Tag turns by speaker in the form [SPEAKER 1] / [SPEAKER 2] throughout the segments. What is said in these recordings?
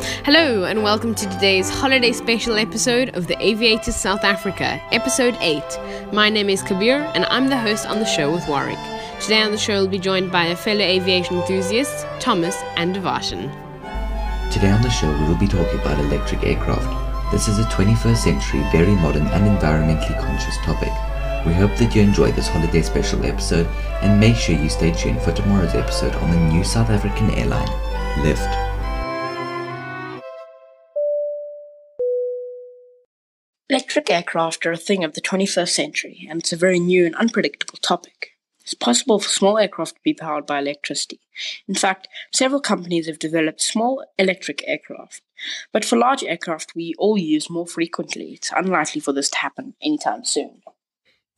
[SPEAKER 1] Hello, and welcome to today's holiday special episode of The Aviators South Africa, episode 8. My name is Kabir, and I'm the host on the show with Warwick. Today on the show, we'll be joined by a fellow aviation enthusiasts, Thomas and Devarshan.
[SPEAKER 2] Today on the show, we will be talking about electric aircraft. This is a 21st century, very modern, and environmentally conscious topic. We hope that you enjoy this holiday special episode and make sure you stay tuned for tomorrow's episode on the new South African airline, Lift.
[SPEAKER 3] Electric aircraft are a thing of the 21st century, and it's a very new and unpredictable topic. It's possible for small aircraft to be powered by electricity. In fact, several companies have developed small electric aircraft. But for large aircraft we all use more frequently, it's unlikely for this to happen anytime soon.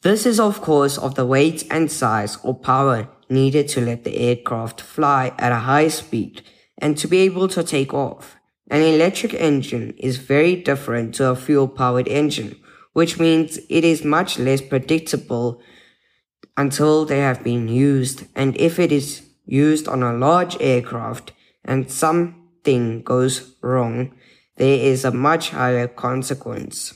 [SPEAKER 4] This is of course of the weight and size or power needed to let the aircraft fly at a high speed and to be able to take off. An electric engine is very different to a fuel powered engine, which means it is much less predictable until they have been used. And if it is used on a large aircraft and something goes wrong, there is a much higher consequence.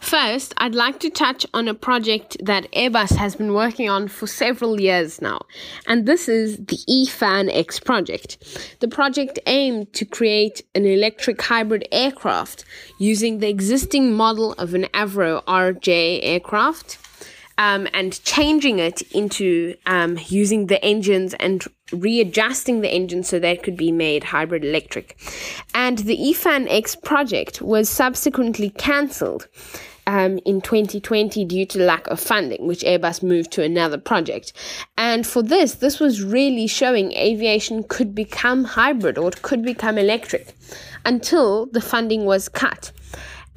[SPEAKER 1] First, I'd like to touch on a project that Airbus has been working on for several years now, and this is the eFan X project. The project aimed to create an electric hybrid aircraft using the existing model of an Avro RJ aircraft. Um, and changing it into um, using the engines and readjusting the engine so that it could be made hybrid electric. And the eFan X project was subsequently cancelled um, in 2020 due to lack of funding, which Airbus moved to another project. And for this, this was really showing aviation could become hybrid or it could become electric until the funding was cut.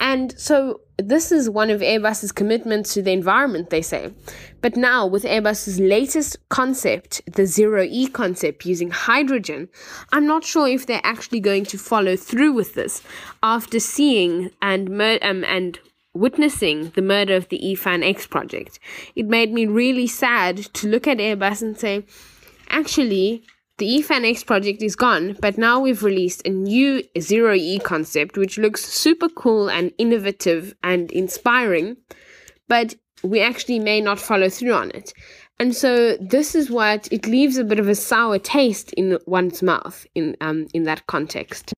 [SPEAKER 1] And so this is one of Airbus's commitments to the environment, they say. But now, with Airbus's latest concept, the zero E concept using hydrogen, I'm not sure if they're actually going to follow through with this after seeing and mur- um, and witnessing the murder of the eFan X project. It made me really sad to look at Airbus and say, actually, the eFan X project is gone, but now we've released a new zero E concept which looks super cool and innovative and inspiring, but we actually may not follow through on it. And so this is what it leaves a bit of a sour taste in one's mouth in um in that context.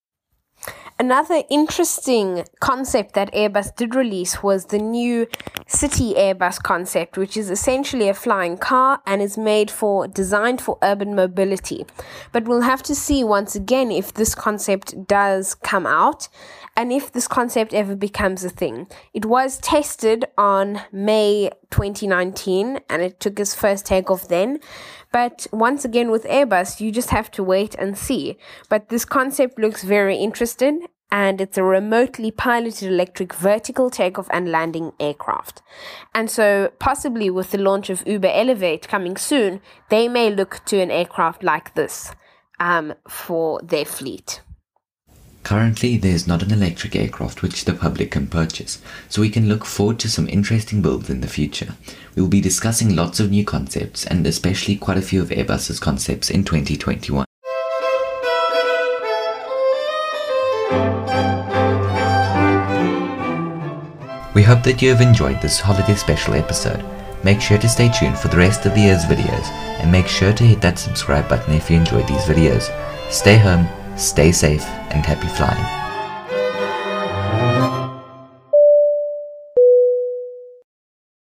[SPEAKER 1] Another interesting concept that Airbus did release was the new City Airbus concept, which is essentially a flying car and is made for designed for urban mobility. But we'll have to see once again if this concept does come out and if this concept ever becomes a thing. It was tested on May 2019 and it took its first takeoff then. But once again, with Airbus, you just have to wait and see. But this concept looks very interesting and it's a remotely piloted electric vertical takeoff and landing aircraft. And so, possibly with the launch of Uber Elevate coming soon, they may look to an aircraft like this um, for their fleet.
[SPEAKER 2] Currently, there is not an electric aircraft which the public can purchase, so we can look forward to some interesting builds in the future. We will be discussing lots of new concepts and especially quite a few of Airbus's concepts in 2021. We hope that you have enjoyed this holiday special episode. Make sure to stay tuned for the rest of the year's videos and make sure to hit that subscribe button if you enjoyed these videos. Stay home, stay safe, and happy flying.